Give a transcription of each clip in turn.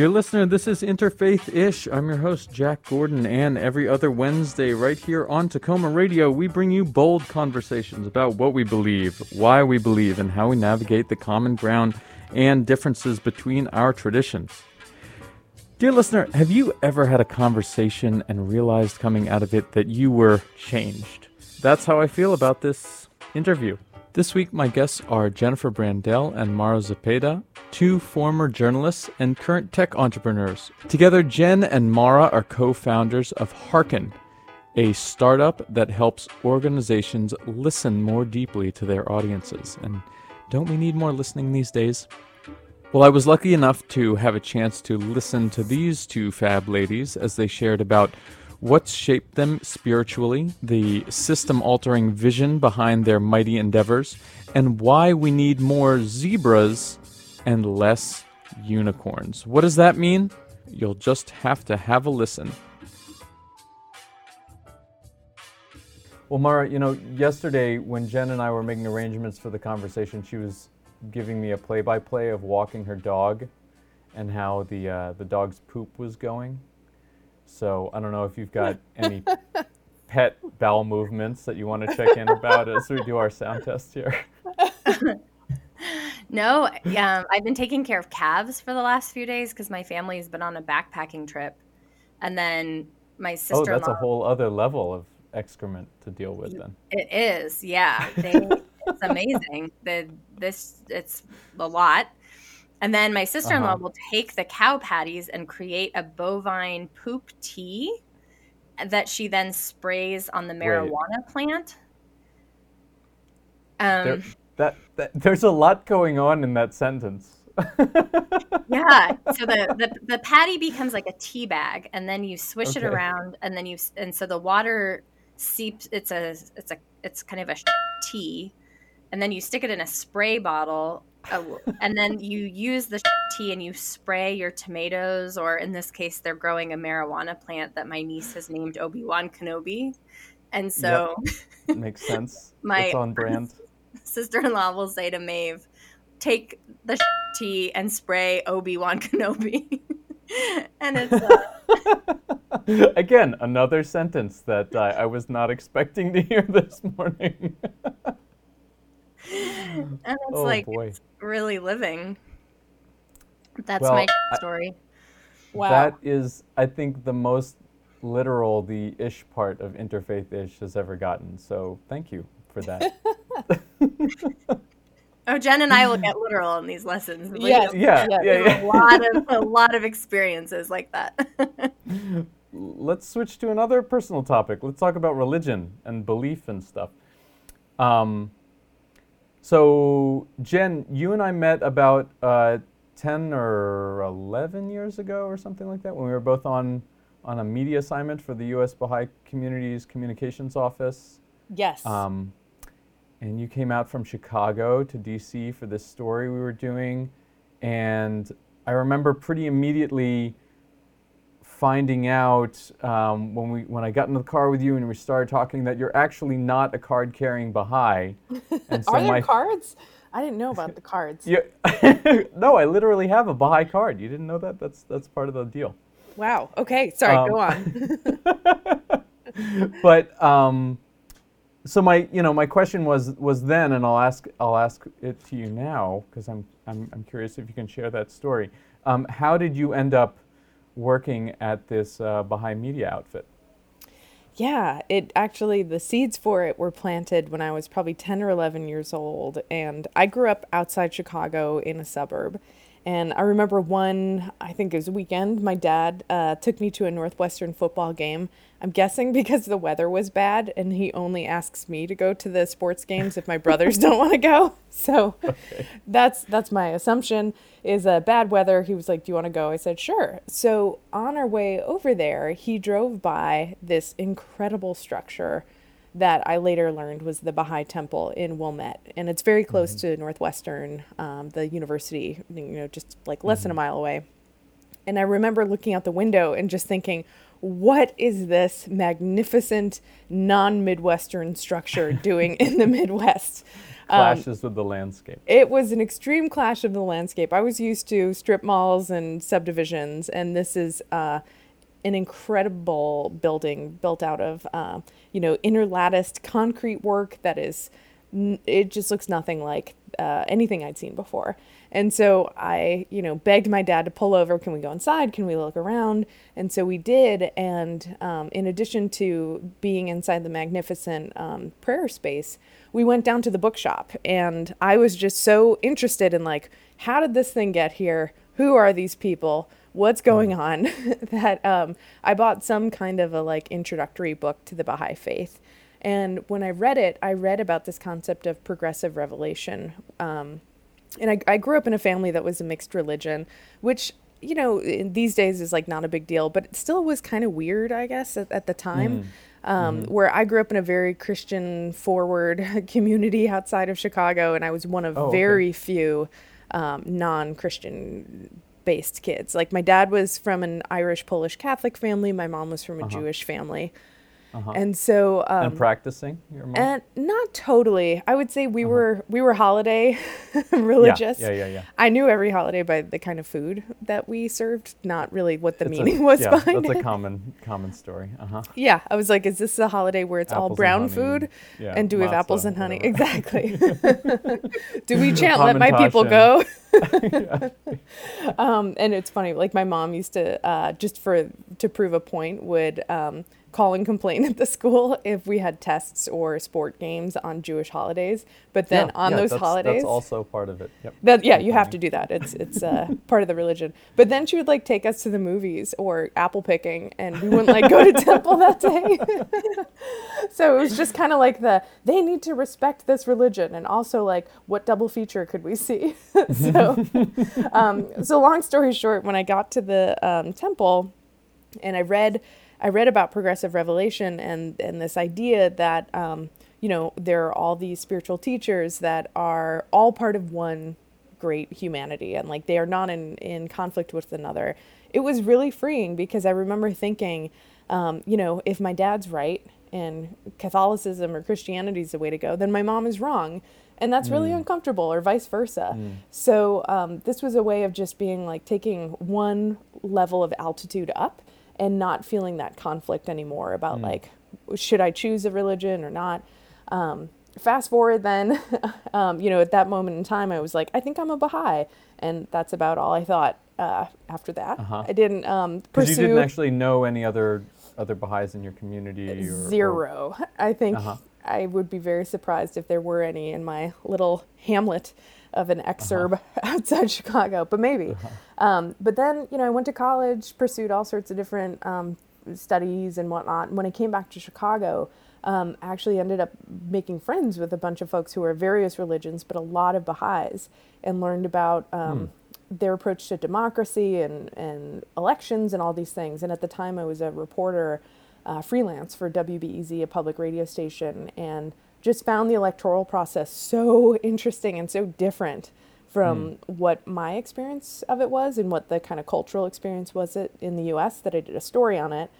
Dear listener, this is Interfaith Ish. I'm your host, Jack Gordon, and every other Wednesday, right here on Tacoma Radio, we bring you bold conversations about what we believe, why we believe, and how we navigate the common ground and differences between our traditions. Dear listener, have you ever had a conversation and realized coming out of it that you were changed? That's how I feel about this interview. This week, my guests are Jennifer Brandel and Mara Zepeda, two former journalists and current tech entrepreneurs. Together, Jen and Mara are co founders of Hearken, a startup that helps organizations listen more deeply to their audiences. And don't we need more listening these days? Well, I was lucky enough to have a chance to listen to these two fab ladies as they shared about what's shaped them spiritually, the system altering vision behind their mighty endeavors, and why we need more zebras and less unicorns. What does that mean? You'll just have to have a listen. Well, Mara, you know, yesterday when Jen and I were making arrangements for the conversation, she was giving me a play-by-play of walking her dog and how the uh, the dog's poop was going. So I don't know if you've got any pet bowel movements that you want to check in about as we do our sound test here. no, um, I've been taking care of calves for the last few days because my family's been on a backpacking trip, and then my sister. Oh, that's a whole other level of excrement to deal with then. It is, yeah. They, it's amazing. The this it's a lot. And then my sister in law uh-huh. will take the cow patties and create a bovine poop tea that she then sprays on the marijuana Wait. plant. Um, there, that, that, there's a lot going on in that sentence. yeah. So the, the the patty becomes like a tea bag, and then you swish okay. it around, and then you and so the water seeps. It's a it's a it's kind of a tea, and then you stick it in a spray bottle Oh, and then you use the tea and you spray your tomatoes, or in this case, they're growing a marijuana plant that my niece has named Obi Wan Kenobi. And so, yep. makes sense. my it's on brand. Sister in law will say to Maeve, "Take the tea and spray Obi Wan Kenobi." and it's uh... again another sentence that uh, I was not expecting to hear this morning. And it's oh, like boy. really living. That's well, my story. I, wow. That is, I think, the most literal the ish part of interfaith ish has ever gotten. So thank you for that. oh, Jen and I will get literal in these lessons. Yes. Yeah, yeah, yeah, yeah. A lot of a lot of experiences like that. Let's switch to another personal topic. Let's talk about religion and belief and stuff. Um, so, Jen, you and I met about uh, 10 or 11 years ago or something like that when we were both on, on a media assignment for the U.S. Baha'i Communities Communications Office. Yes. Um, and you came out from Chicago to D.C. for this story we were doing. And I remember pretty immediately finding out um, when we when I got in the car with you and we started talking that you're actually not a card carrying Baha'i. And so Are there my, cards? I didn't know about the cards. Yeah, no, I literally have a Baha'i card. You didn't know that? That's that's part of the deal. Wow. Okay. Sorry. Um, go on. but um, so my you know my question was was then, and I'll ask I'll ask it to you now because I'm, I'm I'm curious if you can share that story. Um, how did you end up working at this uh, Baha'i media outfit? Yeah, it actually, the seeds for it were planted when I was probably 10 or 11 years old. And I grew up outside Chicago in a suburb. And I remember one, I think it was a weekend, my dad uh, took me to a Northwestern football game. I'm guessing because the weather was bad and he only asks me to go to the sports games if my brothers don't want to go. So okay. that's that's my assumption is a uh, bad weather. He was like, "Do you want to go?" I said, "Sure." So on our way over there, he drove by this incredible structure that I later learned was the Baha'i Temple in Wilmette, and it's very close mm-hmm. to Northwestern, um, the university, you know, just like less mm-hmm. than a mm-hmm. mile away. And I remember looking out the window and just thinking, what is this magnificent non Midwestern structure doing in the Midwest? Clashes with the landscape. It was an extreme clash of the landscape. I was used to strip malls and subdivisions, and this is uh, an incredible building built out of, uh, you know, interlatticed concrete work that is, it just looks nothing like uh, anything I'd seen before. And so I, you know, begged my dad to pull over. Can we go inside? Can we look around? And so we did. And um, in addition to being inside the magnificent um, prayer space, we went down to the bookshop. And I was just so interested in like, how did this thing get here? Who are these people? What's going on? that um, I bought some kind of a like introductory book to the Baha'i faith. And when I read it, I read about this concept of progressive revelation. Um, and I, I grew up in a family that was a mixed religion, which you know these days is like not a big deal, but it still was kind of weird, I guess, at, at the time. Mm. Um, mm-hmm. Where I grew up in a very Christian forward community outside of Chicago, and I was one of oh, very okay. few um, non Christian based kids. Like my dad was from an Irish Polish Catholic family, my mom was from a uh-huh. Jewish family. Uh-huh. And so um, and practicing your mom? And not totally. I would say we uh-huh. were we were holiday religious. Yeah. yeah, yeah, yeah. I knew every holiday by the kind of food that we served, not really what the it's meaning a, was yeah, behind that's it. a common common story. Uh-huh. Yeah, I was like, is this a holiday where it's apples all brown and food? Yeah, and do we have apples and honey? Exactly. do we chant "Let my people go"? um, and it's funny, like my mom used to uh, just for to prove a point would. Um, call and complain at the school if we had tests or sport games on Jewish holidays. But then yeah, on yeah, those that's, holidays, that's also part of it. Yep. That yeah, you have to do that. It's it's uh, part of the religion. But then she would like take us to the movies or apple picking, and we wouldn't like go to temple that day. so it was just kind of like the they need to respect this religion, and also like what double feature could we see? so um, so long story short, when I got to the um, temple, and I read I read about progressive revelation and and this idea that um, you know there are all these spiritual teachers that are all part of one great humanity and like they are not in in conflict with another. It was really freeing because I remember thinking, um, you know, if my dad's right and Catholicism or Christianity is the way to go, then my mom is wrong. And that's really mm. uncomfortable, or vice versa. Mm. So, um, this was a way of just being like taking one level of altitude up and not feeling that conflict anymore about mm. like should I choose a religion or not. Um, fast forward then, um, you know, at that moment in time, I was like, I think I'm a Baha'i, and that's about all I thought. Uh, after that, uh-huh. I didn't um, pursue. you didn't actually know any other other Baha'is in your community. Or, Zero. Or... I think uh-huh. I would be very surprised if there were any in my little hamlet of an exurb uh-huh. outside Chicago, but maybe. Uh-huh. Um, but then, you know, I went to college, pursued all sorts of different um, studies and whatnot. And when I came back to Chicago, um, I actually ended up making friends with a bunch of folks who are various religions, but a lot of Baha'is, and learned about mm. their approach to democracy and, and elections and all these things. And at the time, I was a reporter, uh, freelance for WBEZ, a public radio station, and just found the electoral process so interesting and so different from mm. what my experience of it was and what the kind of cultural experience was it in the US that I did a story on it.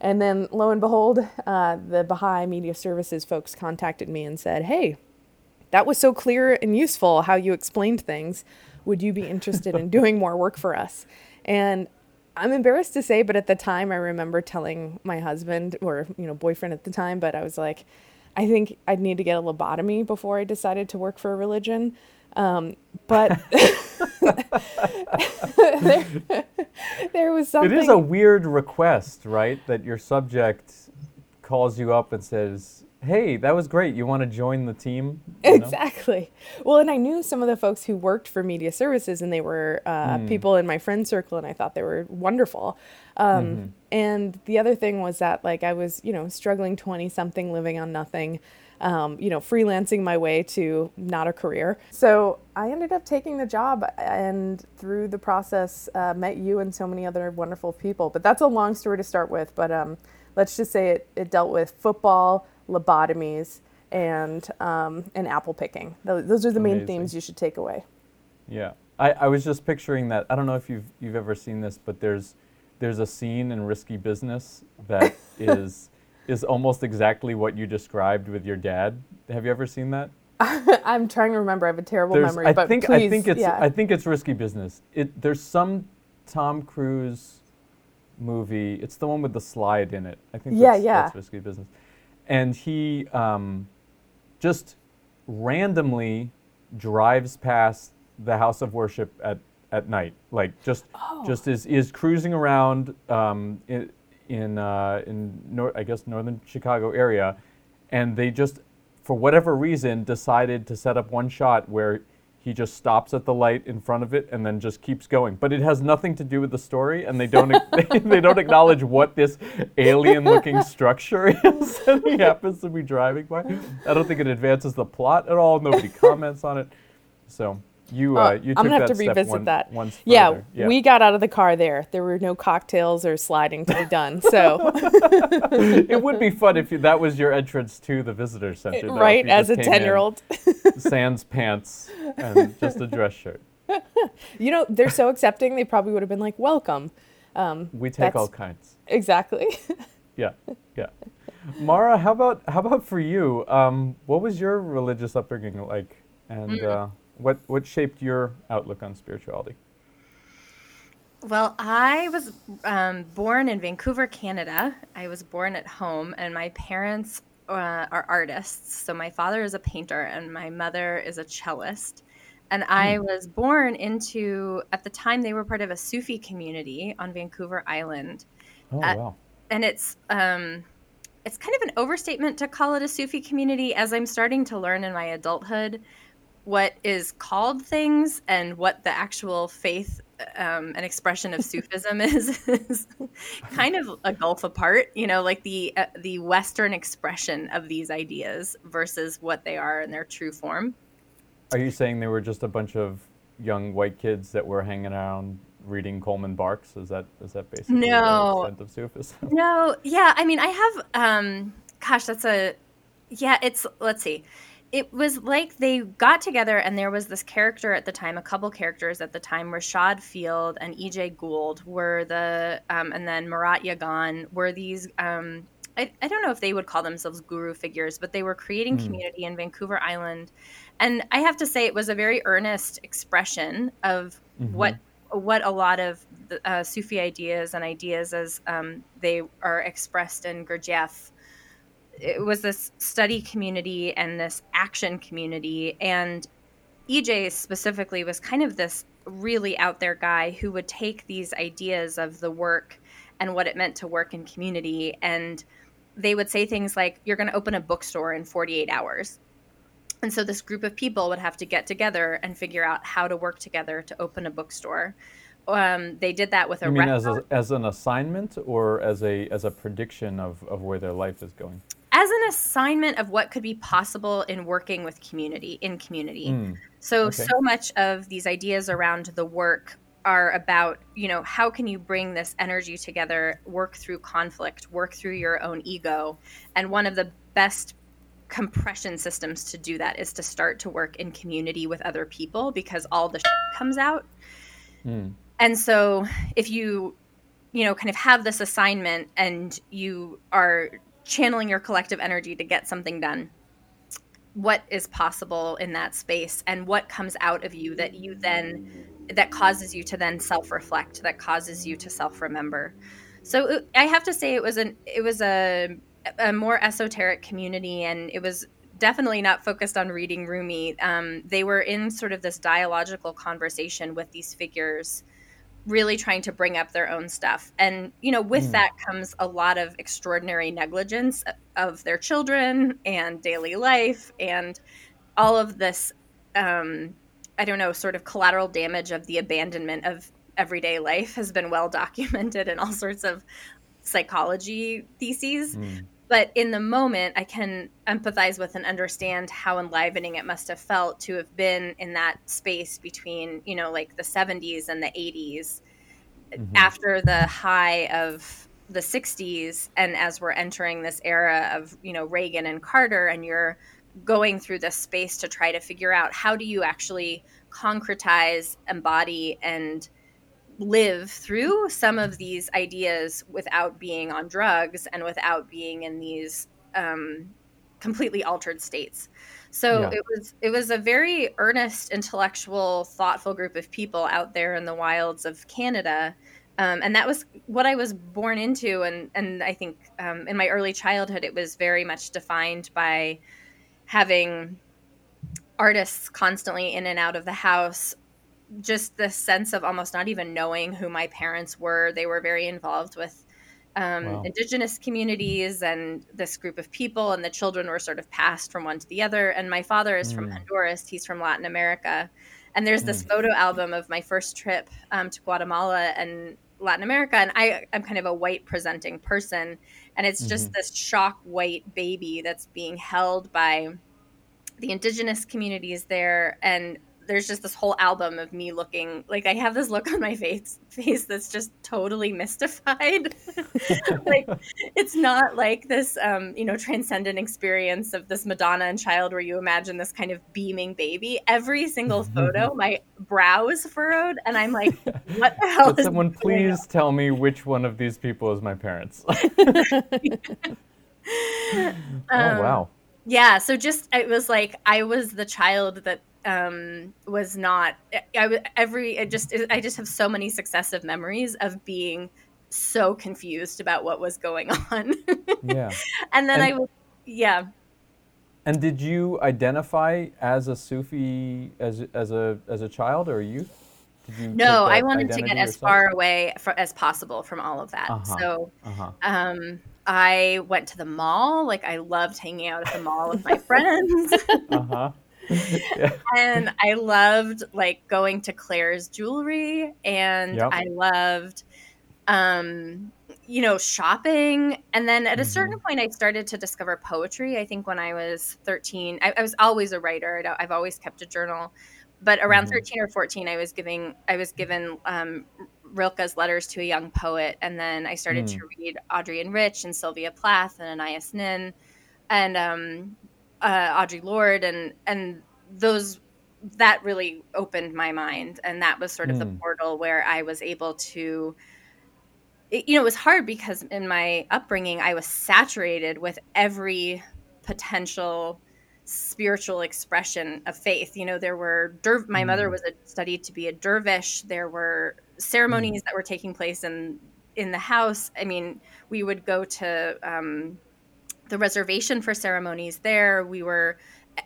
And then lo and behold, uh, the Baha'i Media Services folks contacted me and said, Hey, that was so clear and useful how you explained things. Would you be interested in doing more work for us? And I'm embarrassed to say, but at the time I remember telling my husband or, you know, boyfriend at the time, but I was like, I think I'd need to get a lobotomy before I decided to work for a religion. Um, but there, there was something. It is a weird request, right? That your subject calls you up and says, hey, that was great. You want to join the team? You exactly. Well, and I knew some of the folks who worked for media services, and they were uh, mm. people in my friend circle, and I thought they were wonderful. Um, mm-hmm. And the other thing was that, like, I was, you know, struggling 20 something, living on nothing. Um, you know, freelancing my way to not a career. So I ended up taking the job and through the process uh, met you and so many other wonderful people. But that's a long story to start with. But um, let's just say it, it dealt with football, lobotomies, and um, and apple picking. Those are the main themes you should take away. Yeah, I, I was just picturing that. I don't know if you've you've ever seen this, but there's there's a scene in Risky Business that is is almost exactly what you described with your dad. Have you ever seen that? I'm trying to remember. I have a terrible There's, memory, I but think please, I think it's yeah. I think it's risky business. It there's some Tom Cruise movie. It's the one with the slide in it. I think Yeah, that's, yeah. that's risky business. And he um, just randomly drives past the house of worship at, at night, like just Oh. just is is cruising around um, in in uh, in nor- I guess northern Chicago area, and they just for whatever reason decided to set up one shot where he just stops at the light in front of it and then just keeps going. But it has nothing to do with the story, and they don't they don't acknowledge what this alien-looking structure is that he happens to be driving by. I don't think it advances the plot at all. Nobody comments on it. So you uh, Oh, you took I'm gonna have to revisit one, that. one yeah, further. we got out of the car there. There were no cocktails or sliding to be done. So, it would be fun if you, that was your entrance to the visitor center, though, right, as a just came in 10 year old. sans pants and just a dress shirt. You know, they're so accepting, they probably would have been like, welcome. Um, We take all kinds. exactly. Yeah, yeah. Mara, how about how about for you? Um, what was your religious upbringing like, and uh, what what shaped your outlook on spirituality? Well, I was um, born in Vancouver, Canada. I was born at home, and my parents uh, are artists. So my father is a painter, and my mother is a cellist. And I was born into, at the time, they were part of a Sufi community on Vancouver Island. Oh Uh, wow. and it's um it's kind of an overstatement to call it a Sufi community as I'm starting to learn in my adulthood what is called things and what the actual faith um, and expression of Sufism is, is kind of a gulf apart. You know, like the uh, the Western expression of these ideas versus what they are in their true form. Are you saying they were just a bunch of young white kids that were hanging around reading Coleman Barks? Is that is that basically No. the extent of Sufism? No, yeah, I mean, I have, um, gosh, that's a, yeah, it's, let's see. It was like they got together and there was this character at the time, a couple characters at the time, Reshad Feild and EJ Gold were the, um, and then Murat Yagan were these, um, I, I don't know if they would call themselves guru figures, but they were creating community in Vancouver Island. And I have to say, it was a very earnest expression of what what a lot of the, uh, Sufi ideas and ideas as um, they are expressed in Gurdjieff. It was this study community and this action community, and EJ specifically was kind of this really out there guy who would take these ideas of the work and what it meant to work in community, and they would say things like, "You're going to open a bookstore in 48 hours." And so this group of people would have to get together and figure out how to work together to open a bookstore. Um, they did that with a You mean as a, as an assignment or as a as a prediction of, of where their life is going? As an assignment of what could be possible in working with community in community. Hmm. So okay. so much of these ideas around the work are about, you know, how can you bring this energy together, work through conflict, work through your own ego. And one of the best compression systems to do that is to start to work in community with other people because all the comes out. Hmm. And so if you you know kind of have this assignment and you are channeling your collective energy to get something done. What is possible in that space and what comes out of you that you then that causes you to then self-reflect that causes you to self-remember. So it, i have to say it was an it was a a more esoteric community and it was definitely not focused on reading rumi. Um, they were in sort of this dialogical conversation with these figures really trying to bring up their own stuff. And, you know, with that comes a lot of extraordinary negligence of their children and daily life and all of this, um, I don't know, sort of collateral damage of the abandonment of everyday life has been well documented in all sorts of psychology theses. But in the moment, I can empathize with and understand how enlivening it must have felt to have been in that space between, you know, like the 70s and the 80s mm-hmm. after the high of the 60s and as we're entering this era of, you know, Reagan and Carter and you're going through this space to try to figure out how do you actually concretize, embody and live through some of these ideas without being on drugs and without being in these um, completely altered states. So yeah. it was it was a very earnest, intellectual, thoughtful group of people out there in the wilds of Canada. Um, and that was what I was born into, and and I think um, in my early childhood, it was very much defined by having artists constantly in and out of the house just the sense of almost not even knowing who my parents were they were very involved with um, wow. indigenous communities and this group of people and the children were sort of passed from one to the other and my father is mm. from honduras he's from latin america and there's this mm. photo album of my first trip um, to guatemala and latin america and i i'm kind of a white presenting person and it's just mm-hmm. this shock white baby that's being held by the indigenous communities there and there's just this whole album of me looking like I have this look on my face face that's just totally mystified. like it's not like this um, you know, transcendent experience of this Madonna and child where you imagine this kind of beaming baby. Every single photo, my brow is furrowed and I'm like, what the hell Could someone please tell me which one of these people is my parents? oh wow yeah so just it was like i was the child that um was not i every it just i just have so many successive memories of being so confused about what was going on yeah and then and, i was yeah and did you identify as a sufi as as a as a child or a youth no i wanted to get as far away for, as possible from all of that uh-huh. so uh-huh. um I went to the mall. Like I loved hanging out at the mall with my friends. uh-huh. Yeah. and I loved like going to Claire's jewelry and yep. I loved um you know shopping and then at a mm-hmm. certain point I started to discover poetry I think when I was 13 I, I was always a writer I've always kept a journal but around mm-hmm. 13 or 14 I was giving I was given um, Rilke's Letters to a Young Poet, and then I started mm. to read Adrienne Rich and Sylvia Plath and Anais Nin and um, uh, Audre Lorde, and and those that really opened my mind, and that was sort of mm. the portal where I was able to. It, you know, it was hard because in my upbringing, I was saturated with every potential spiritual expression of faith. You know, there were der- my mother mm. was a, studied to be a dervish. There were ceremonies mm. that were taking place in in the house. I mean, we would go to um, the reservation for ceremonies there. We were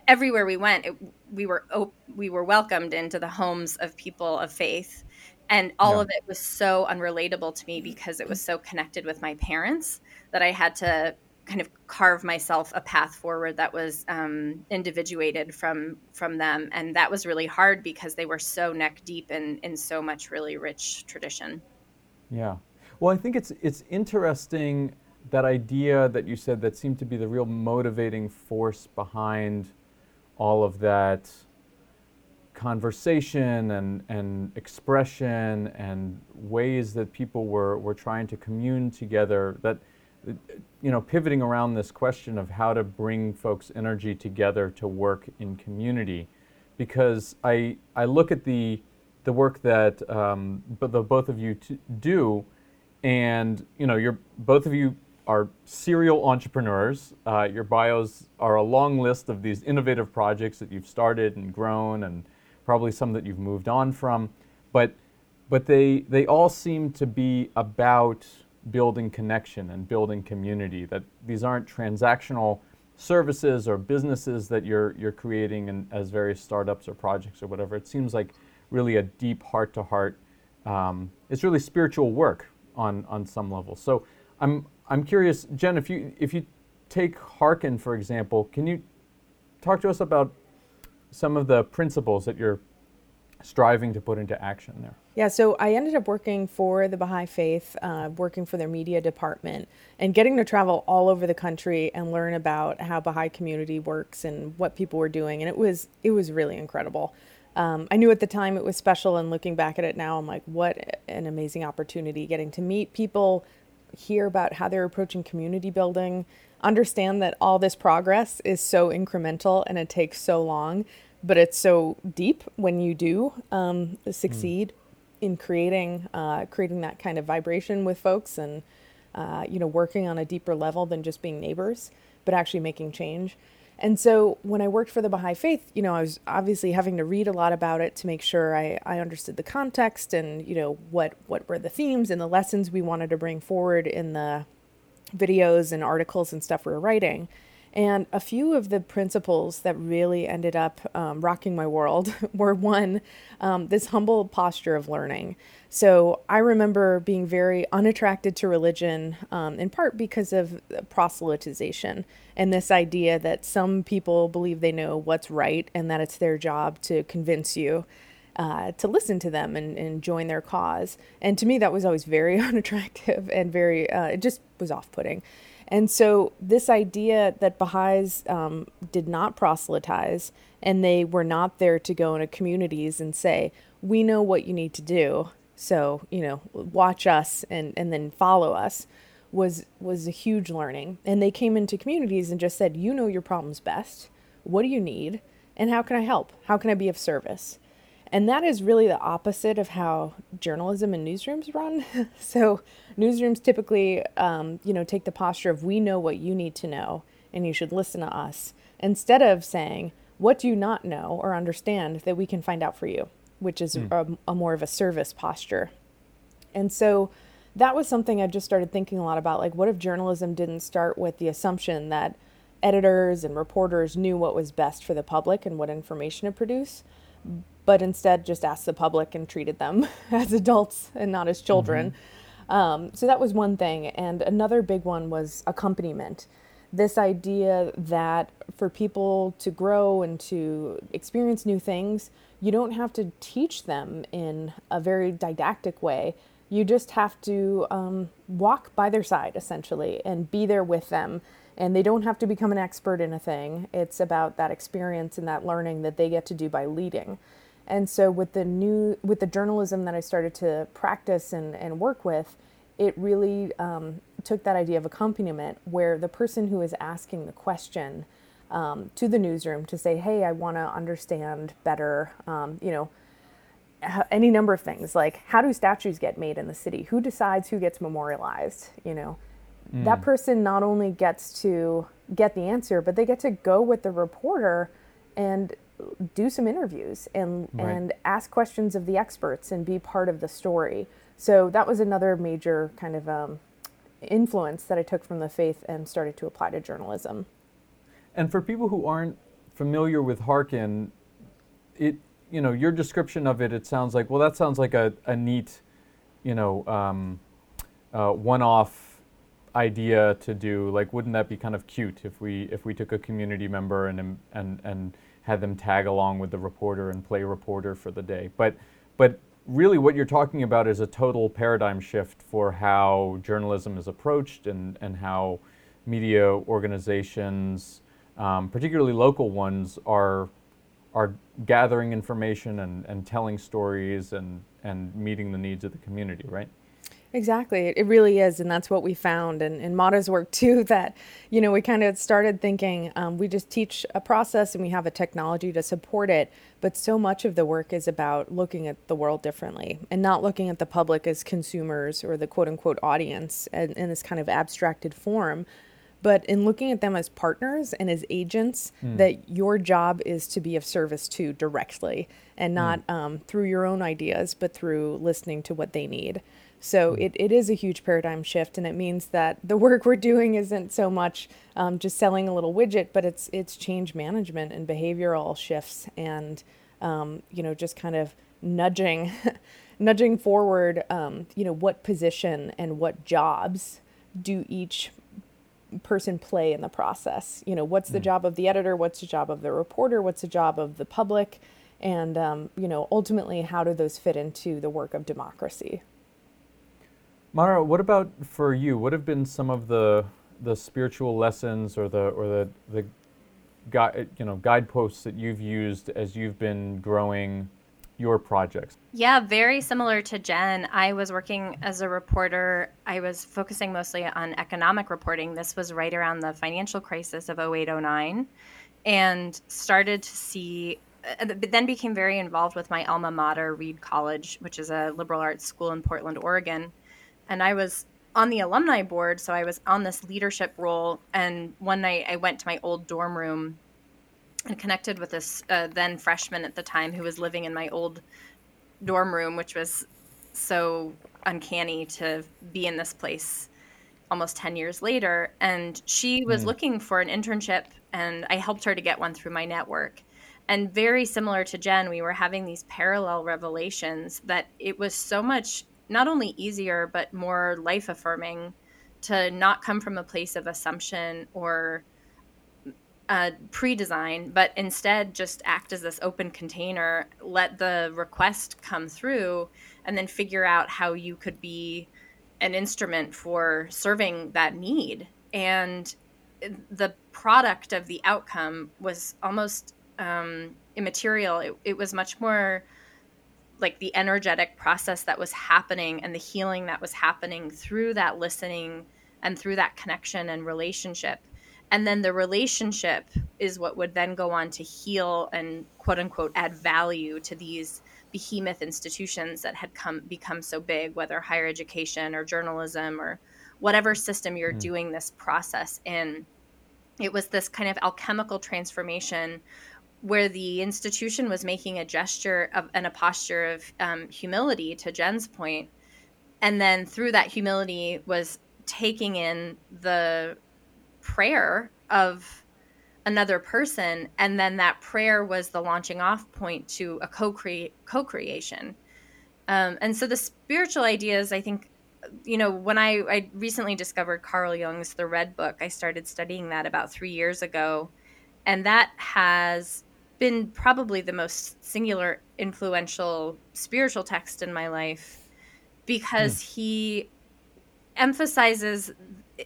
everywhere we went. It, we were op- we were welcomed into the homes of people of faith, and all yeah. of it was so unrelatable to me because it was so connected with my parents that I had to kind of carve myself a path forward that was um, individuated from from them and that was really hard because they were so neck deep in in so much really rich tradition yeah well i think it's it's interesting that idea that you said that seemed to be the real motivating force behind all of that conversation and, and expression and ways that people were, were trying to commune together that you know, pivoting around this question of how to bring folks' energy together to work in community, because I I look at the the work that um, the both of you t- do, and you know, you're both of you are serial entrepreneurs. Uh, your bios are a long list of these innovative projects that you've started and grown, and probably some that you've moved on from, but but they they all seem to be about building connection and building community. That these aren't transactional services or businesses that you're you're creating as various startups or projects or whatever. It seems like really a deep heart to heart. It's really spiritual work on on some level. So I'm I'm curious, Jen, if you if you take Hearken for example, can you talk to us about some of the principles that you're striving to put into action there? Yeah, so I ended up working for the Baha'i Faith, uh, working for their media department, and getting to travel all over the country and learn about how Baha'i community works and what people were doing, and it was it was really incredible. Um, I knew at the time it was special, and looking back at it now, I'm like, what an amazing opportunity! Getting to meet people, hear about how they're approaching community building, understand that all this progress is so incremental and it takes so long but it's so deep when you do um, succeed mm. in creating uh, creating that kind of vibration with folks and uh, you know, working on a deeper level than just being neighbors, but actually making change. And so when I worked for the Baha'i Faith, you know, I was obviously having to read a lot about it to make sure I, I understood the context and, you know, what, what were the themes and the lessons we wanted to bring forward in the videos and articles and stuff we were writing. And a few of the principles that really ended up um, rocking my world were one, um, this humble posture of learning. So I remember being very unattracted to religion, um, in part because of proselytization and this idea that some people believe they know what's right and that it's their job to convince you. Uh, to listen to them and, and join their cause. And to me, that was always very unattractive and very, uh, it just was off putting. And so, this idea that Baha'is um, did not proselytize and they were not there to go into communities and say, We know what you need to do. So, you know, watch us and, and then follow us was was a huge learning. And they came into communities and just said, You know your problems best. What do you need? And how can I help? How can I be of service? And that is really the opposite of how journalism and newsrooms run. so newsrooms typically, um, you know, take the posture of we know what you need to know and you should listen to us instead of saying, what do you not know or understand that we can find out for you, which is mm. a, a more of a service posture. And so that was something I just started thinking a lot about. Like, what if journalism didn't start with the assumption that editors and reporters knew what was best for the public and what information to produce? but instead just asked the public and treated them as adults and not as children. Mm-hmm. Um, so that was one thing. And another big one was accompaniment. This idea that for people to grow and to experience new things, you don't have to teach them in a very didactic way. You just have to um, walk by their side essentially and be there with them. And they don't have to become an expert in a thing. It's about that experience and that learning that they get to do by leading. And so with the new with the journalism that I started to practice and, and work with, it really um, took that idea of accompaniment where the person who is asking the question um, to the newsroom to say, hey, I want to understand better, um, you know, any number of things like how do statues get made in the city? Who decides who gets memorialized? You know, mm. that person not only gets to get the answer, but they get to go with the reporter and do some interviews and right. and ask questions of the experts and be part of the story. So that was another major kind of um, influence that I took from the faith and started to apply to journalism. And for people who aren't familiar with Hearken, it you know your description of it, it sounds like well that sounds like a, a neat, you know, um, uh, one-off idea to do. Like, wouldn't that be kind of cute if we if we took a community member and and and had them tag along with the reporter and play reporter for the day. But, but really, what you're talking about is a total paradigm shift for how journalism is approached and, and how media organizations, um, particularly local ones, are are gathering information and, and telling stories and, and meeting the needs of the community, right? Exactly. It really is. And that's what we found in, in Mara's work too, that, you know, we kind of started thinking um, we just teach a process and we have a technology to support it. But so much of the work is about looking at the world differently and not looking at the public as consumers or the quote unquote audience in, in this kind of abstracted form, but in looking at them as partners and as agents mm. that your job is to be of service to directly and not mm. um, through your own ideas, but through listening to what they need. So it, it is a huge paradigm shift, and it means that the work we're doing isn't so much um, just selling a little widget, but it's it's change management and behavioral shifts, and um, you know just kind of nudging, nudging forward. Um, you know what position and what jobs do each person play in the process? You know what's the mm. job of the editor? What's the job of the reporter? What's the job of the public? And um, you know ultimately, how do those fit into the work of democracy? Mara, what about for you? What have been some of the the spiritual lessons or the or the the guide, you know guideposts that you've used as you've been growing your projects? Yeah, very similar to Jen. I was working as a reporter. I was focusing mostly on economic reporting. This was right around the financial crisis of 0809 and started to see uh, but then became very involved with my alma mater, Reed College, which is a liberal arts school in Portland, Oregon and I was on the alumni board, so I was on this leadership role. And one night I went to my old dorm room and connected with this uh, then freshman at the time who was living in my old dorm room, which was so uncanny to be in this place almost 10 years later. And she was mm. looking for an internship, and I helped her to get one through my network. And very similar to Jen, we were having these parallel revelations that it was so much not only easier, but more life affirming to not come from a place of assumption or uh, pre-design, but instead just act as this open container, let the request come through, and then figure out how you could be an instrument for serving that need. And the product of the outcome was almost um, immaterial. It, it was much more like the energetic process that was happening and the healing that was happening through that listening and through that connection and relationship and then the relationship is what would then go on to heal and quote unquote add value to these behemoth institutions that had come become so big whether higher education or journalism or whatever system you're mm. doing this process in it was this kind of alchemical transformation where the institution was making a gesture of and a posture of um, humility to jen's point and then through that humility was taking in the prayer of another person and then that prayer was the launching off point to a co-create co-creation um, and so the spiritual ideas i think you know when I, I recently discovered carl jung's the red book i started studying that about three years ago and that has been probably the most singular influential spiritual text in my life because mm. he emphasizes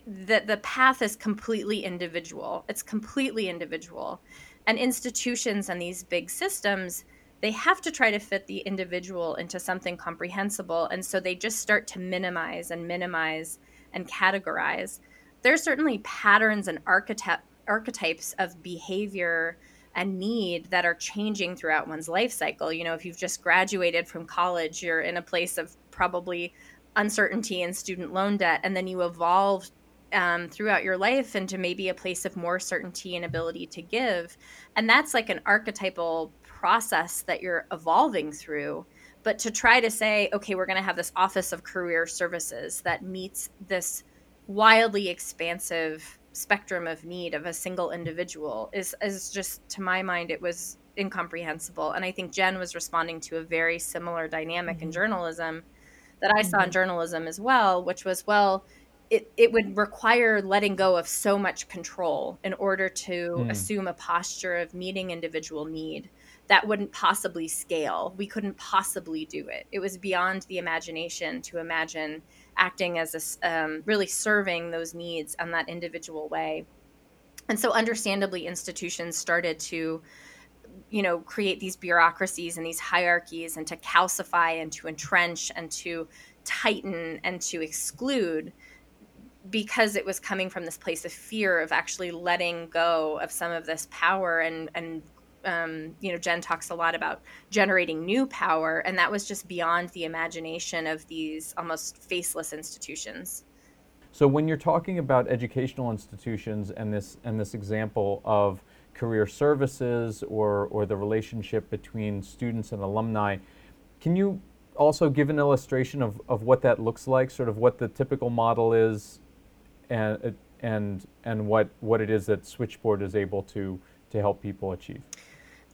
that the path is completely individual. It's completely individual. And institutions and these big systems, they have to try to fit the individual into something comprehensible. And so they just start to minimize and minimize and categorize. There are certainly patterns and archety- archetypes of behavior and need that are changing throughout one's life cycle. You know, if you've just graduated from college, you're in a place of probably uncertainty and student loan debt, and then you evolve um, throughout your life into maybe a place of more certainty and ability to give. And that's like an archetypal process that you're evolving through. But to try to say, okay, we're going to have this Office of Career Services that meets this wildly expansive spectrum of need of a single individual is, is just, to my mind, it was incomprehensible. And I think Jen was responding to a very similar dynamic mm-hmm. in journalism that I mm-hmm. saw in mm-hmm. journalism as well, which was, well, it, it would require letting go of so much control in order to mm. assume a posture of meeting individual need that wouldn't possibly scale. We couldn't possibly do it. It was beyond the imagination to imagine acting as a, um, really serving those needs in that individual way. And so, understandably, institutions started to, you know, create these bureaucracies and these hierarchies and to calcify and to entrench and to tighten and to exclude because it was coming from this place of fear of actually letting go of some of this power. And and um, you know jen talks a lot about generating new power and that was just beyond the imagination of these almost faceless institutions. So when you're talking about educational institutions and this and this example of career services or or the relationship between students and alumni can you also give an illustration of, of what that looks like sort of what the typical model is and and and what what it is that Switchboard is able to to help people achieve.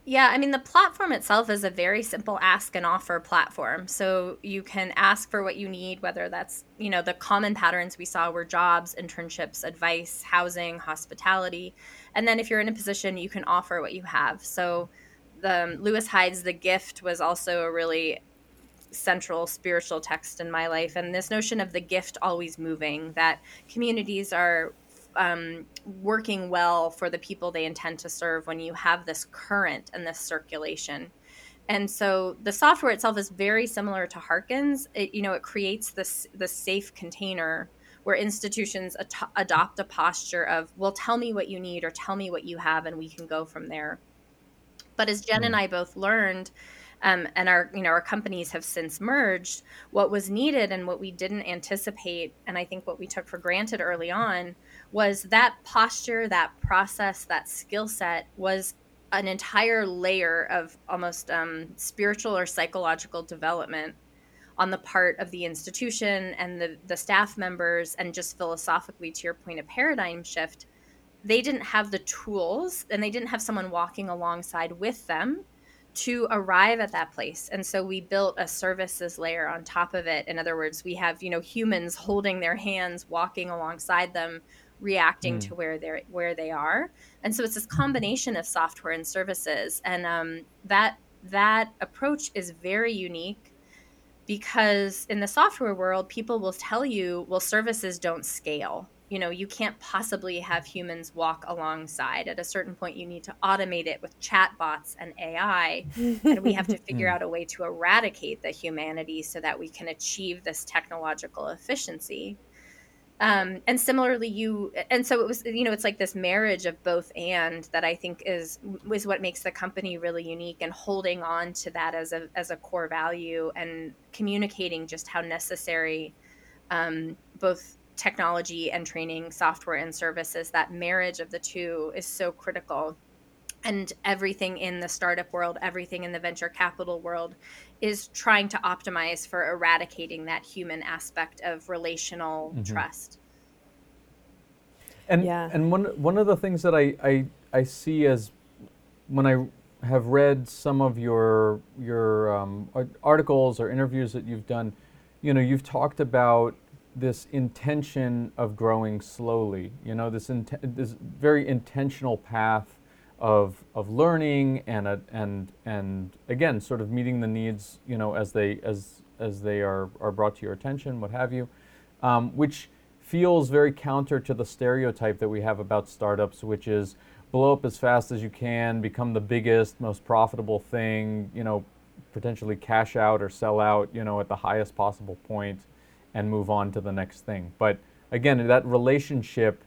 Yeah, I mean, the platform itself is a very simple ask and offer platform. So you can ask for what you need, whether that's, you know, the common patterns we saw were jobs, internships, advice, housing, hospitality. And then if you're in a position, you can offer what you have. So the um, Lewis Hyde's The Gift was also a really central spiritual text in my life and this notion of the gift always moving that communities are um, working well for the people they intend to serve when you have this current and this circulation and so the software itself is very similar to Hearken's. It, you know, it creates this the safe container where institutions at- adopt a posture of, "Well, tell me what you need or tell me what you have, and we can go from there." But as Jen and I both learned, um, and our you know our companies have since merged. What was needed and what we didn't anticipate and i think what we took for granted early on was that posture that process that skill set was an entire layer of almost um, spiritual or psychological development on the part of the institution and the, the staff members. And just philosophically to your point of paradigm shift they didn't have the tools and they didn't have someone walking alongside with them to arrive at that place and so we built a services layer on top of it in other words we have you know humans holding their hands walking alongside them reacting mm. to where they're where they are and so it's this combination of software and services and um, that that approach is very unique because in the software world, people will tell you, well, services don't scale. You know, you can't possibly have humans walk alongside. At a certain point, you need to automate it with chatbots and AI. and we have to figure hmm. out a way to eradicate the humanity so that we can achieve this technological efficiency um, and similarly you and so it was you know it's like this marriage of both and that i think is is what makes the company really unique and holding on to that as a as a core value and communicating just how necessary um, both technology and training software and services that marriage of the two is so critical and everything in the startup world, everything in the venture capital world is trying to optimize for eradicating that human aspect of relational mm-hmm. trust. And yeah. and one one of the things that I, I I see as when I have read some of your your um, articles or interviews that you've done, you know, you've talked about this intention of growing slowly. You know, this this very intentional path of of learning and a, and and again sort of meeting the needs you know as they as as they are are brought to your attention what have you um, which feels very counter to the stereotype that we have about startups which is blow up as fast as you can become the biggest most profitable thing you know potentially cash out or sell out you know at the highest possible point and move on to the next thing but again that relationship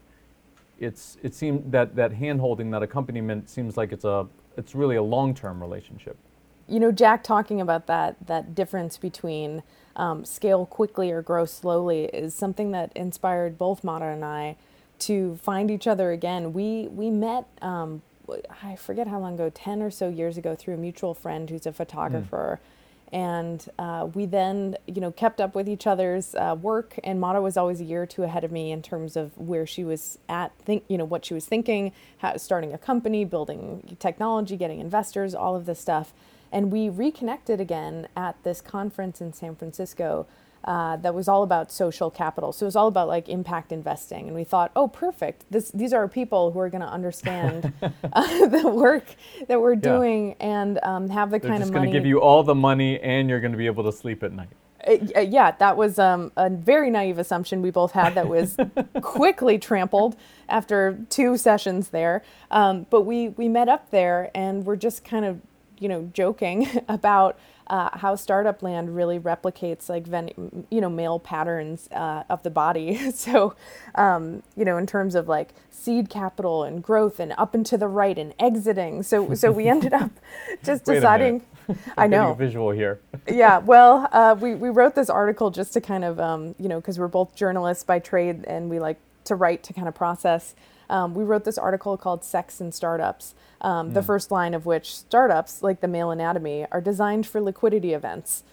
it's it seems that that handholding, that accompaniment seems like it's a it's really a long term relationship. You know, Jack talking about that that difference between um, scale quickly or grow slowly is something that inspired both Mara and I to find each other again. We we met. Um, I forget how long ago, 10 or so years ago, through a mutual friend who's a photographer. Mm and uh, we then you know kept up with each other's uh, work. And Mara was always a year or two ahead of me in terms of where she was at think you know what she was thinking how, starting a company building technology getting investors all of this stuff. And we reconnected again at this conference in san francisco uh, that was all about social capital. So it was all about like impact investing. And we thought, oh, perfect. This, these are people who are going to understand uh, the work that we're doing yeah. and um, have the They're kind of money. It's going to give you all the money and you're going to be able to sleep at night. Uh, yeah, that was um, a very naive assumption we both had that was quickly trampled after two sessions there. Um, but we, we met up there and we're just kind of, you know, joking about uh, how startup land really replicates like ven- you know male patterns uh, of the body. So um, you know in terms of like seed capital and growth and up and to the right and exiting. So so we ended up just deciding I know. visual here. Yeah well uh, we, we wrote this article just to kind of um, you know because we're both journalists by trade and we like to write to kind of process um, we wrote this article called Sex and Startups, um, mm. the hmm. first line of which startups, like the male anatomy, are designed for liquidity events.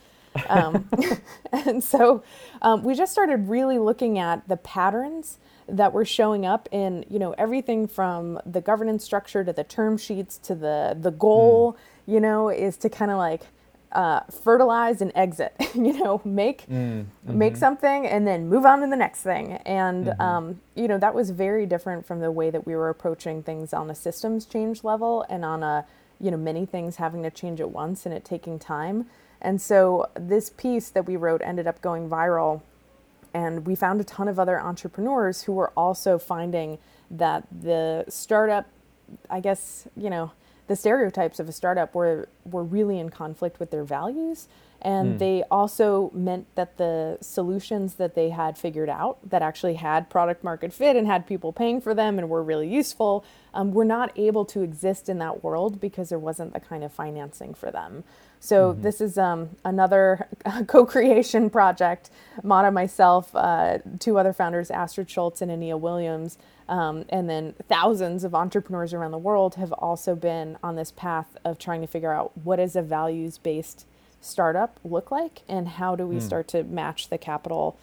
Um, and so um, we just started really looking at the patterns that were showing up in you know everything from the governance structure to the term sheets to the the goal mm. you know is to kind of like uh, fertilize and exit. you know, make mm, hmm make something and then move on to the next thing. And mm-hmm. um, you know, that was very different from the way that we were approaching things on a systems change level and on a you know many things having to change at once and it taking time. And so this piece that we wrote ended up going viral. And we found a ton of other entrepreneurs who were also finding that the startup, I guess, you know, the stereotypes of a startup were were really in conflict with their values And mm. they also meant that the solutions that they had figured out that actually had product market fit and had people paying for them and were really useful um, were not able to exist in that world because there wasn't the kind of financing for them. So mm-hmm. this is um, another co-creation project. Mara, myself, uh, two other founders, Astrid Scholz and Aniyia Williams, um, and then thousands of entrepreneurs around the world have also been on this path of trying to figure out what is a values-based startup look like and how do we mm. start to match the capital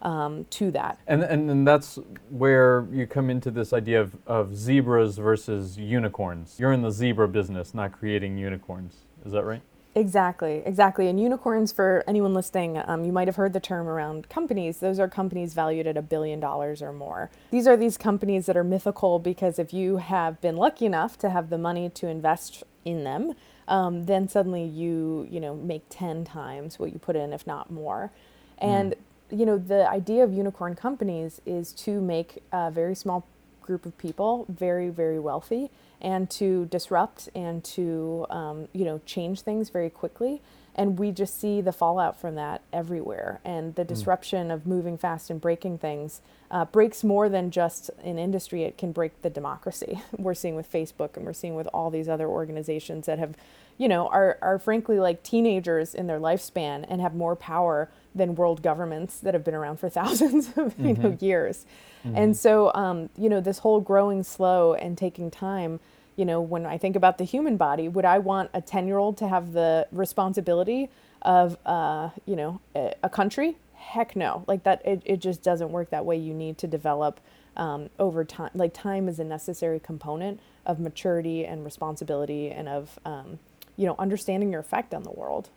um, to that. And, and, and that's where you come into this idea of, of zebras versus unicorns. You're in the zebra business, not creating unicorns. Is that right? Exactly, exactly. And unicorns, for anyone listening, um, you might have heard the term around companies. Those are companies valued at a billion dollars or more. These are these companies that are mythical because if you have been lucky enough to have the money to invest in them, um, then suddenly you you know make 10 times what you put in if not more and mm. you know the idea of unicorn companies is to make a very small group of people very very wealthy and to disrupt and to um, you know change things very quickly and we just see the fallout from that everywhere and the mm. disruption mm. of moving fast and breaking things uh, breaks more than just an industry it can break the democracy we're seeing with facebook and we're seeing with all these other organizations that have you know are, are frankly like teenagers in their lifespan and have more power than world governments that have been around for thousands of you mm-hmm. know years mm-hmm. and so um, you know this whole growing slow and taking time you know, when I think about the human body, would I want a 10 year old to have the responsibility of, uh, you know, a, a, country? Heck no. Like that, it, it just doesn't work that way. You need to develop um, over time. Like time is a necessary component of maturity and responsibility and of, um, you know, understanding your effect on the world.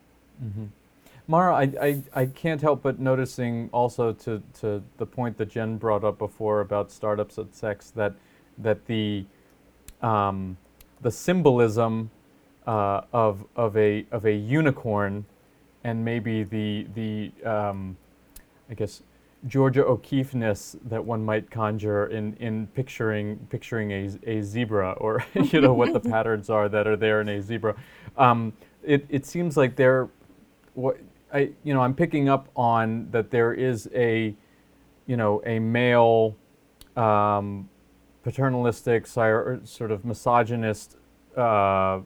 Mm-hmm. Mara, I, I, I can't help but noticing also to, to the point that Jen brought up before about startups at sex that that the um, the symbolism uh, of of a of a unicorn, and maybe the the um, I guess Georgia O'Keeffe-ness that one might conjure in, in picturing picturing a, a zebra or you know what the patterns are that are there in a zebra. Um, it, it seems like there, what I you know I'm picking up on that there is a you know a male um, paternalistic, sort of misogynist uh,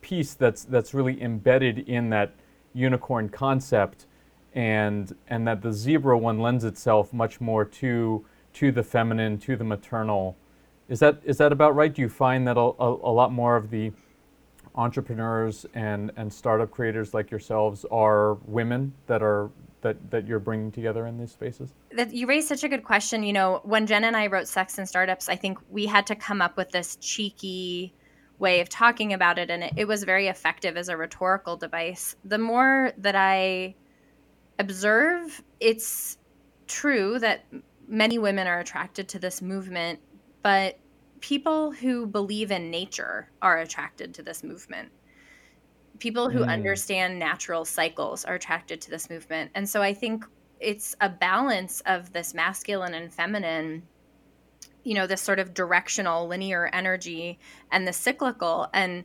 piece that's that's really embedded in that unicorn concept, and and that the zebra one lends itself much more to to the feminine, to the maternal. Is that is that about right? Do you find that a, a, a lot more of the entrepreneurs and, and startup creators like yourselves are women that are that that you're bringing together in these spaces? That you raised such a good question. You know, when Jen and I wrote Sex and Startups, I think we had to come up with this cheeky way of talking about it, and it, it was very effective as a rhetorical device. The more that I observe, it's true that many women are attracted to this movement, but people who believe in nature are attracted to this movement people who mm. understand natural cycles are attracted to this movement. And so I think it's a balance of this masculine and feminine you know this sort of directional linear energy and the cyclical and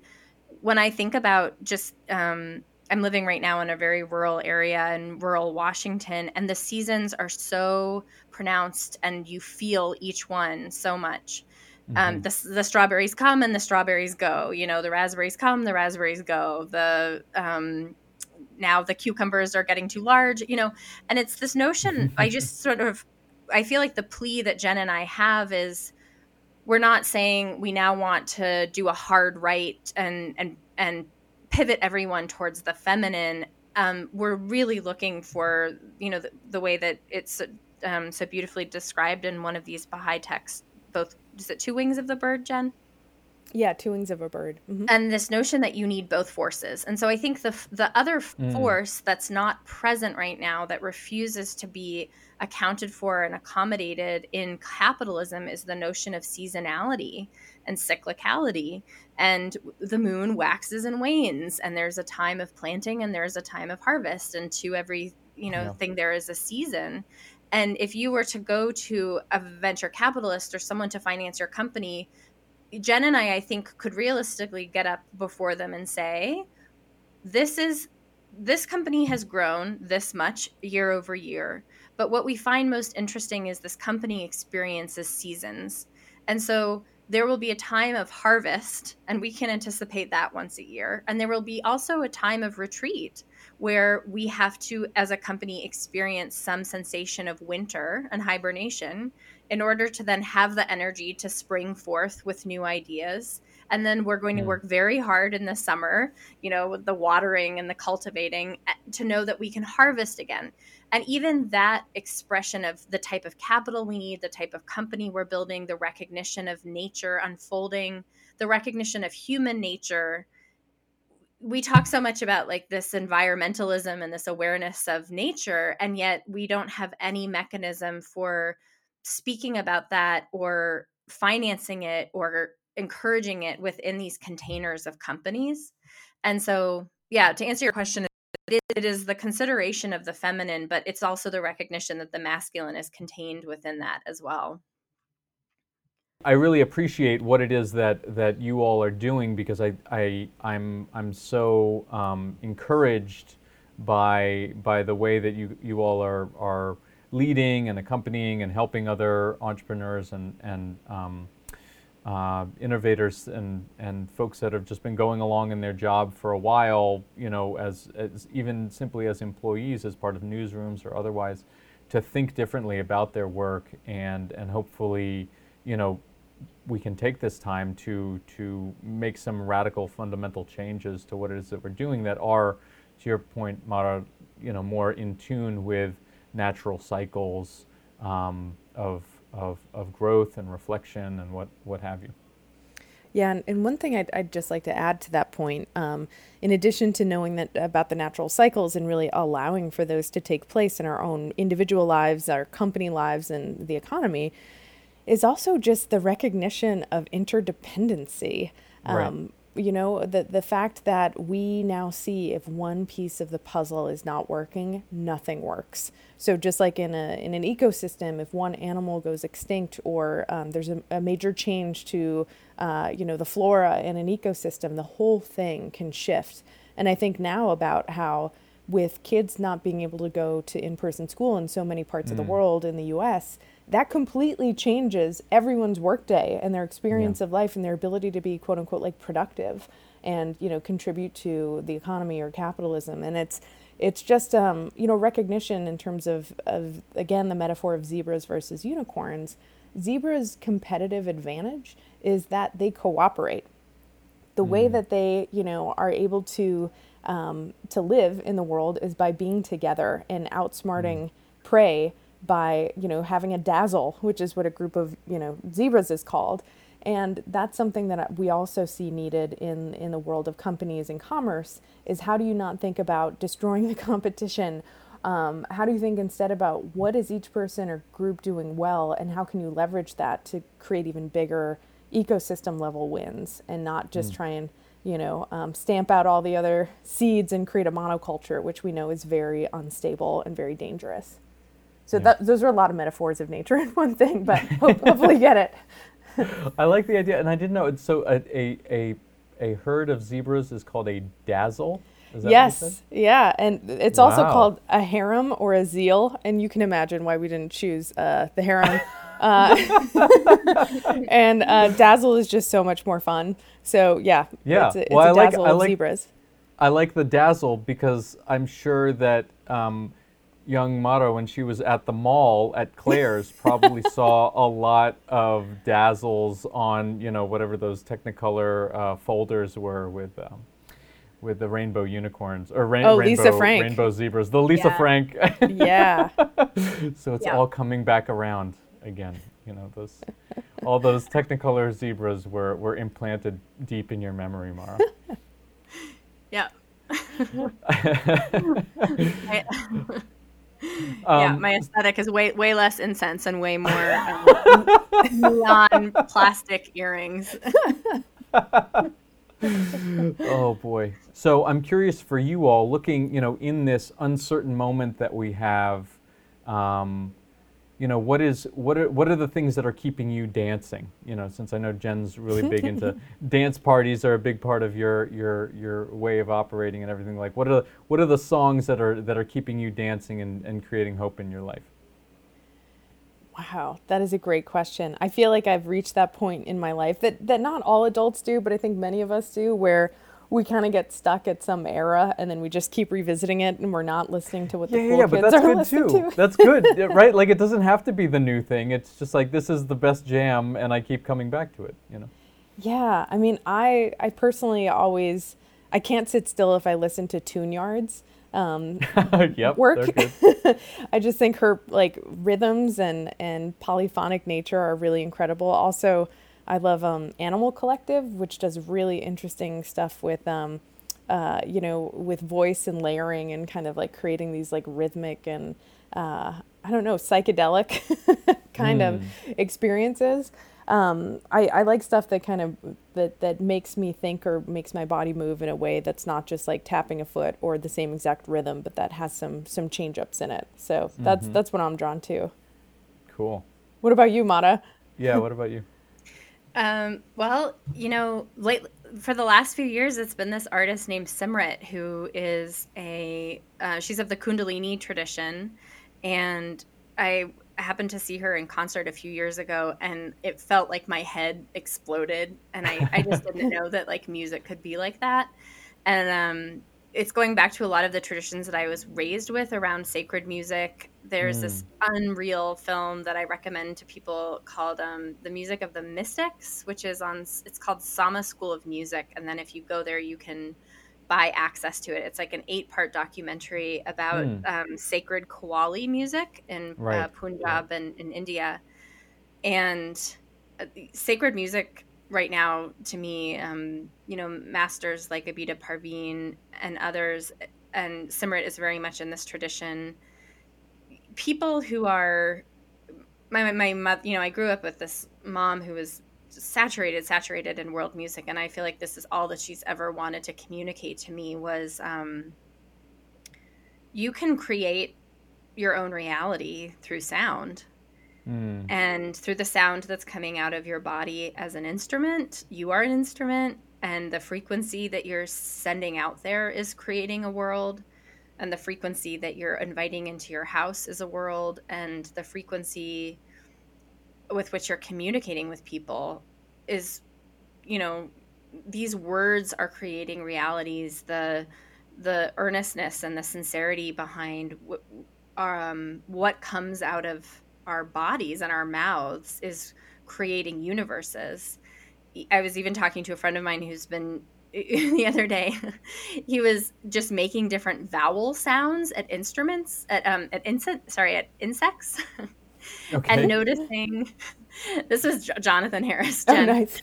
when i think about just um, i'm living right now in a very rural area in rural washington and the seasons are so pronounced and you feel each one so much um, mm-hmm. the, the strawberries come and the strawberries go. You know, the raspberries come, the raspberries go. The um, now the cucumbers are getting too large. You know, and it's this notion. I just sort of I feel like the plea that Jen and I have is we're not saying we now want to do a hard right and and and pivot everyone towards the feminine. Um, we're really looking for you know the, the way that it's um, so beautifully described in one of these Baha'i texts, both is it two wings of the bird, Jen? Yeah, two wings of a bird. Mm-hmm. And this notion that you need both forces. And so I think the the other mm. force that's not present right now that refuses to be accounted for and accommodated in capitalism is the notion of seasonality and cyclicality. And the moon waxes and wanes and there's a time of planting and there's a time of harvest and to every, you know, yeah. thing there is a season. And if you were to go to a venture capitalist or someone to finance your company, Jen and I, I think, could realistically get up before them and say, this is this company has grown this much year over year. But what we find most interesting is this company experiences seasons. And so there will be a time of harvest, and we can anticipate that once a year. And there will be also a time of retreat where we have to, as a company, experience some sensation of winter and hibernation in order to then have the energy to spring forth with new ideas and then we're going to hmm. work very hard in the summer you know with the watering and the cultivating eh, to know that we can harvest again and even that expression of the type of capital we need the type of company we're building the recognition of nature unfolding the recognition of human nature we talk so much about like this environmentalism and this awareness of nature and yet we don't have any mechanism for speaking about that or financing it or encouraging it within these containers of companies. And so, yeah, to answer your question, it is the consideration of the feminine, but it's also the recognition that the masculine is contained within that as well. I really appreciate what it is that, that you all are doing because I, I I'm I'm so um, encouraged by by the way that you, you all are are leading and accompanying and helping other entrepreneurs and and um, uh, innovators and, and folks that have just been going along in their job for a while, you know, as, as even simply as employees, as part of newsrooms or otherwise, to think differently about their work and, and hopefully, you know, we can take this time to, to make some radical fundamental changes to what it is that we're doing that are, to your point, Mara, you know, more in tune with natural cycles um, of of, of growth and reflection and what, what have you. Yeah, and, and one thing I'd, I'd, just like to add to that point, um, in addition to knowing that about the natural cycles and really allowing for those to take place in our own individual lives, our company lives, and the economy, is also just the recognition of interdependency. Um, right you know the the fact that we now see if one piece of the puzzle is not working nothing works so just like in a in an ecosystem if one animal goes extinct or um, there's a, a, major change to uh, you know the flora in an ecosystem the whole thing can shift and i think now about how with kids not being able to go to in-person school in so many parts mm. of the mm. world in the us that completely changes everyone's workday and their experience yeah. of life and their ability to be quote unquote like productive and you know contribute to the economy or capitalism and it's it's just um, you know recognition in terms of, of again the metaphor of zebras versus unicorns zebras competitive advantage is that they cooperate the mm. way that they you know are able to um, to live in the world is by being together and outsmarting mm. prey by you know having a dazzle which is what a group of you know zebras is called. And that's something that we also see needed in in the world of companies and commerce is how do you not think about destroying the competition? Um, how do you think instead about what is each person or group doing well and how can you leverage that to create even bigger ecosystem level wins and not just mm. try and you know um, stamp out all the other seeds and create a monoculture which we know is very unstable and very dangerous so yeah. that, those are a lot of metaphors of nature in one thing, but hopefully get it. I like the idea, and I didn't know it's so a, a, a, a herd of zebras is called a dazzle. yes, yeah, and it's wow. also called a harem or a zeal, and you can imagine why we didn't choose uh, the harem. Uh, and uh, dazzle is just so much more fun. So yeah, yeah. It's a, it's well, a I like, dazzle I like, of zebras. I like the dazzle because I'm sure that um, young Mara, when she was at the mall at Claire's, probably saw a lot of dazzles on, you know, whatever those Technicolor uh, folders were with. Um, with the rainbow unicorns or rain, oh, rainbow, Lisa Frank. rainbow zebras, the Lisa yeah. Frank. yeah. So it's yeah. all coming back around again. You know those, all those Technicolor zebras were were implanted deep in your memory, Mara. yeah. Um, yeah, my aesthetic is way way less incense and way more um, neon plastic earrings. oh boy. So I'm curious for you all, looking, you know, in this uncertain moment that we have, um, you know, what is what are what are the things that are keeping you dancing? You know, since I know Jen's really big into dance parties are a big part of your your your way of operating and everything. Like, what are what are the songs that are that are keeping you dancing and, and creating hope in your life? Wow, that is a great question. I feel like I've reached that point in my life that that not all adults do, but I think many of us do, where we kind of get stuck at some era and then we just keep revisiting it and we're not listening to what yeah, the cool yeah, kids but that's are good too. to. That's good, right? Like it doesn't have to be the new thing. It's just like this is the best jam, and I keep coming back to it. You know. Yeah, I mean, I I personally always I can't sit still if I listen to Tune-Yards. Um, yep. work. I just think her like rhythms and and polyphonic nature are really incredible. Also, I love um, Animal Collective, which does really interesting stuff with um, uh, you know, with voice and layering and kind of like creating these like rhythmic and uh, I don't know psychedelic kind of experiences. Um, I, I like stuff that kind of that that makes me think or makes my body move in a way that's not just like tapping a foot or the same exact rhythm, but that has some some change ups in it. So that's that's what I'm drawn to. Cool. What about you, Mara? Yeah. What about you? Um, well, you know, late for the last few years, it's been this artist named Simrit who is a uh, she's of the Kundalini tradition, and I happened to see her in concert a few years ago, and it felt like my head exploded, and I I just didn't know that like music could be like that, and um, it's going back to a lot of the traditions that I was raised with around sacred music. There's this unreal film that I recommend to people called um, "The Music of the Mystics," which is on. It's called Sama School of Music, and then if you go there, you can buy access to it. It's like an eight-part documentary about Hmm. um, sacred Qawwali music in uh, Right, Punjab and in India, and uh, sacred music right now to me um, you know masters like abida parveen and others and simrit is very much in this tradition. People who are my, my, my mother you know i grew up with this mom who was saturated saturated in world music and i feel like this is all that she's ever wanted to communicate to me was um, you can create your own reality through sound Mm. and through the sound that's coming out of your body as an instrument you are an instrument and the frequency that you're sending out there is creating a world and the frequency that you're inviting into your house is a world and the frequency with which you're communicating with people is you know these words are creating realities the the earnestness and the sincerity behind um, what comes out of our bodies and our mouths is creating universes. I was even talking to a friend of mine who's been the other day. he was just making different vowel sounds at instruments at um at insect sorry at insects Okay. and noticing. This was Jonathan Harris. Oh, nice.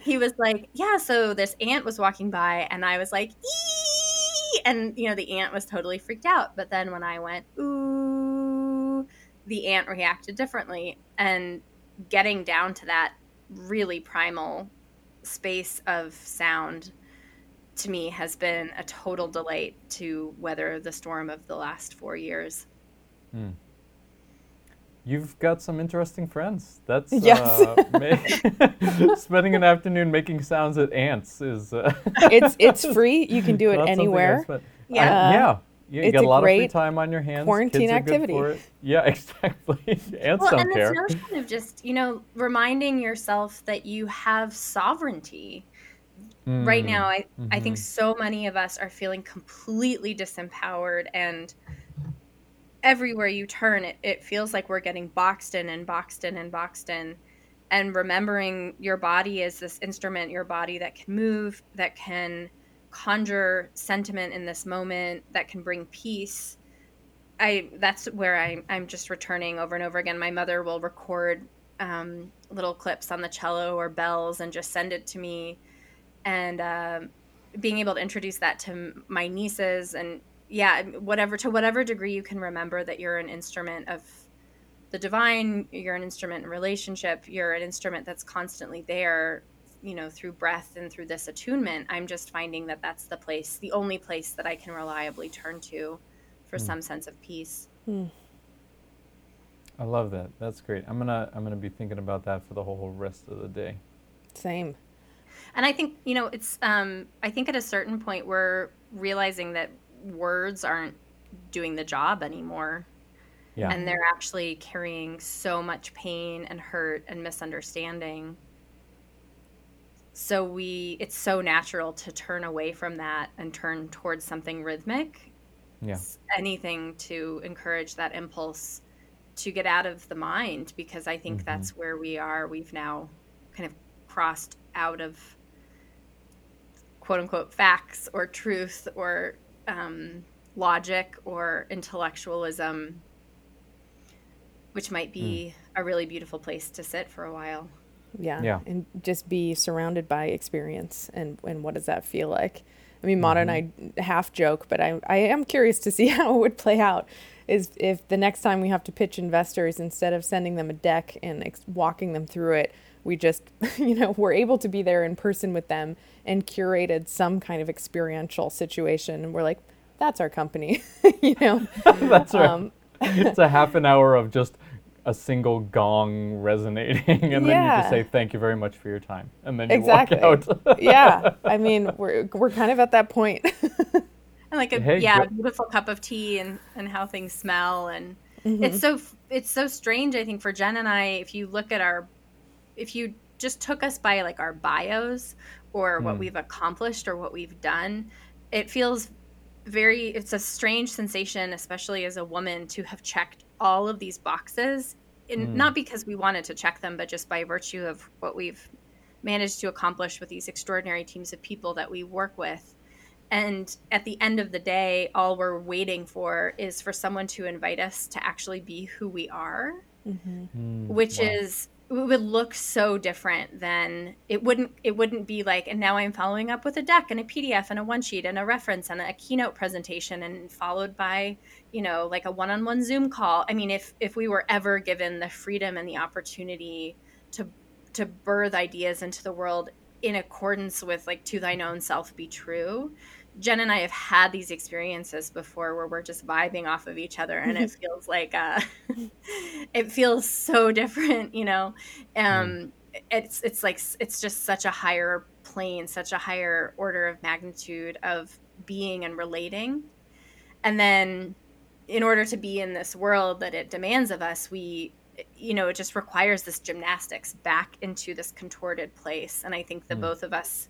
he was like, "Yeah, so this ant was walking by, and I was like, ee! and you know, the ant was totally freaked out. But then when I went, ooh, the ant reacted differently, and getting down to that really primal space of sound to me has been a total delight to weather the storm of the last four years. You've got some interesting friends. That's Yes. uh, ma- spending an afternoon making sounds at ants is. Uh, it's it's free. You can do it not something I anywhere. Yeah. I- yeah. Yeah, you it's got a a lot of free great time on your hands. quarantine Kids are good activity. for it. Yeah, exactly. and well, don't and care. this notion of just you know reminding yourself that you have sovereignty. Right Mm, now, I I think mhm. so many of us are feeling completely disempowered, and everywhere you turn, it, it feels like we're getting boxed in and boxed in and boxed in. And remembering your body as this instrument, your body that can move, that can conjure sentiment in this moment, that can bring peace. I that's where I, I'm just returning over and over again. My mother will record um, little clips on the cello or bells and just send it to me, and um being able to introduce that to my nieces and yeah, whatever to whatever degree you can remember that you're an instrument of the divine, you're an instrument in relationship, you're an instrument that's constantly there, you know, through breath and through this attunement. I'm just finding that that's the place, the only place that I can reliably turn to for some sense of peace. I love that. That's great. I'm gonna I'm gonna be thinking about that for the whole rest of the day. Same. And I think you know it's. Um, I think at a certain point we're realizing that words aren't doing the job anymore. Yeah. And they're actually carrying so much pain and hurt and misunderstanding. So we it's so natural to turn away from that and turn towards something rhythmic. yeah. Anything to encourage that impulse to get out of the mind because I think Mhm. that's where we are. We've now kind of crossed out of quote unquote facts or truth or um, logic or intellectualism, which might be a really beautiful place to sit for a while. Yeah. Yeah. And just be surrounded by experience and, and what does that feel like? I mean, Mara and I half joke, but I, I am curious to see how it would play out. Is if the next time we have to pitch investors, instead of sending them a deck and ex- walking them through it, we just, you know, we're able to be there in person with them and curated some kind of experiential situation. And we're like, that's our company, you know? That's right. Um, it's a half an hour of just a single gong resonating, and then you Yeah. just say thank you very much for your time, and then you exactly. walk out. yeah. I mean, we're, we're kind of at that point. And like a Hey, yeah, go- beautiful cup of tea and and how things smell and Mm-hmm. it's so it's so strange I think for Jen and I if you look at our if you just took us by like our bios or what Mm. we've accomplished or what we've done, it feels very it's a strange sensation especially as a woman to have checked all of these boxes in, Mm. not because we wanted to check them but just by virtue of what we've managed to accomplish with these extraordinary teams of people that we work with and at the end of the day all we're waiting for is for someone to invite us to actually be who we are Mm, which wow. is it would look so different than it wouldn't it wouldn't be like and now i'm following up with a deck and a pdf and a one sheet and a reference and a keynote presentation and followed by you know like a one-on-one zoom call. I mean if if we were ever given the freedom and the opportunity to to birth ideas into the world in accordance with like to thine own self be true jen and i have had these experiences before where we're just vibing off of each other and it feels like uh it feels so different you know? Um it's it's like it's just such a higher plane such a higher order of magnitude of being and relating. And then in order to be in this world that it demands of us we you know it just requires this gymnastics back into this contorted place. And i think the Mm. both of us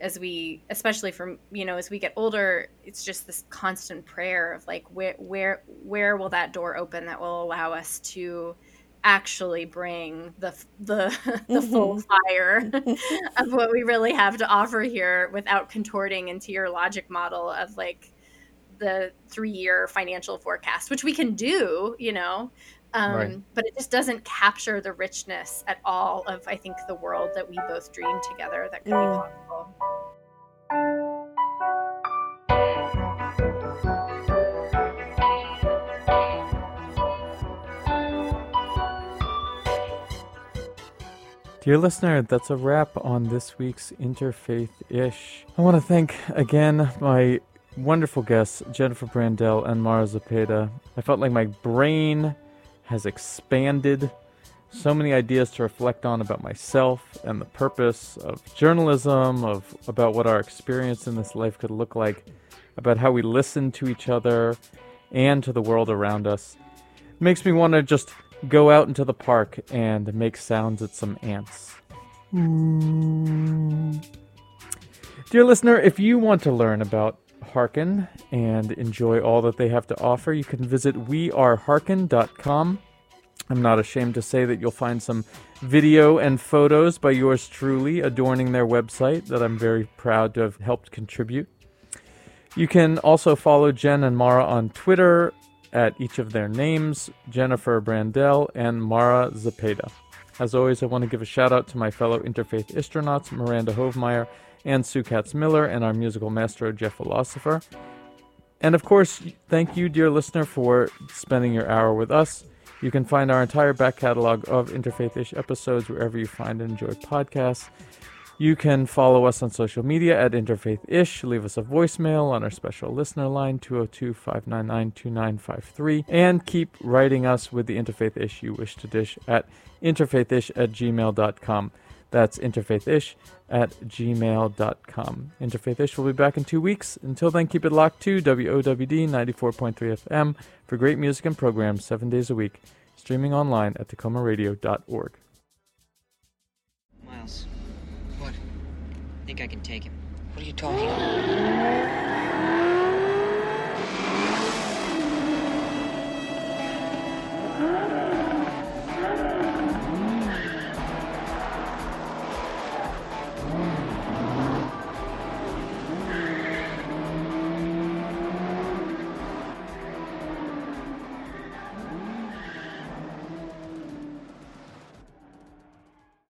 as we especially from you know as we get older it's just this constant prayer of like where where where will that door open that will allow us to actually bring the the the full mm-hmm. fire of what we really have to offer here without contorting into your logic model of like the three year financial forecast which we can do you know um, Right. but it just doesn't capture the richness at all of i think the world that we both dream together that could Mm. be possible Dear listener, that's a wrap on this week's Interfaith Ish. I want to thank again my wonderful guests, Jennifer Brandel and Mara Zepeda. I felt like my brain has expanded. So many ideas to reflect on about myself and the purpose of journalism, of about what our experience in this life could look like, about how we listen to each other and to the world around us. makes me want to just go out into the park and make sounds at some ants. Mm. Dear listener, if you want to learn about Hearken and enjoy all that they have to offer, you can visit wearehearken.com. I'm not ashamed to say that you'll find some video and photos by yours truly adorning their website that I'm very proud to have helped contribute. You can also follow Jen and Mara on Twitter at each of their names Jennifer Brandel and Mara Zepeda. As always, I want to give a shout out to my fellow interfaith astronauts, Miranda Hovemeyer and Sue Katz Miller, and our musical maestro, Jeff Philosopher. And of course, thank you, dear listener, for spending your hour with us. You can find our entire back catalog of Interfaith ish episodes wherever you find and enjoy podcasts. You can follow us on social media at Interfaith-ish. Leave us a voicemail on our special listener line, 202-599-2953. And keep writing us with the Interfaith-ish you wish to dish at interfaithish at gmail.com. That's interfaithish at gmail.com. Interfaithish will be back in two weeks. Until then, keep it locked to WOWD 94.3 FM for great music and programs seven days a week, streaming online at tacomaradio.org. Miles, what? I think I can take him. What are you talking about?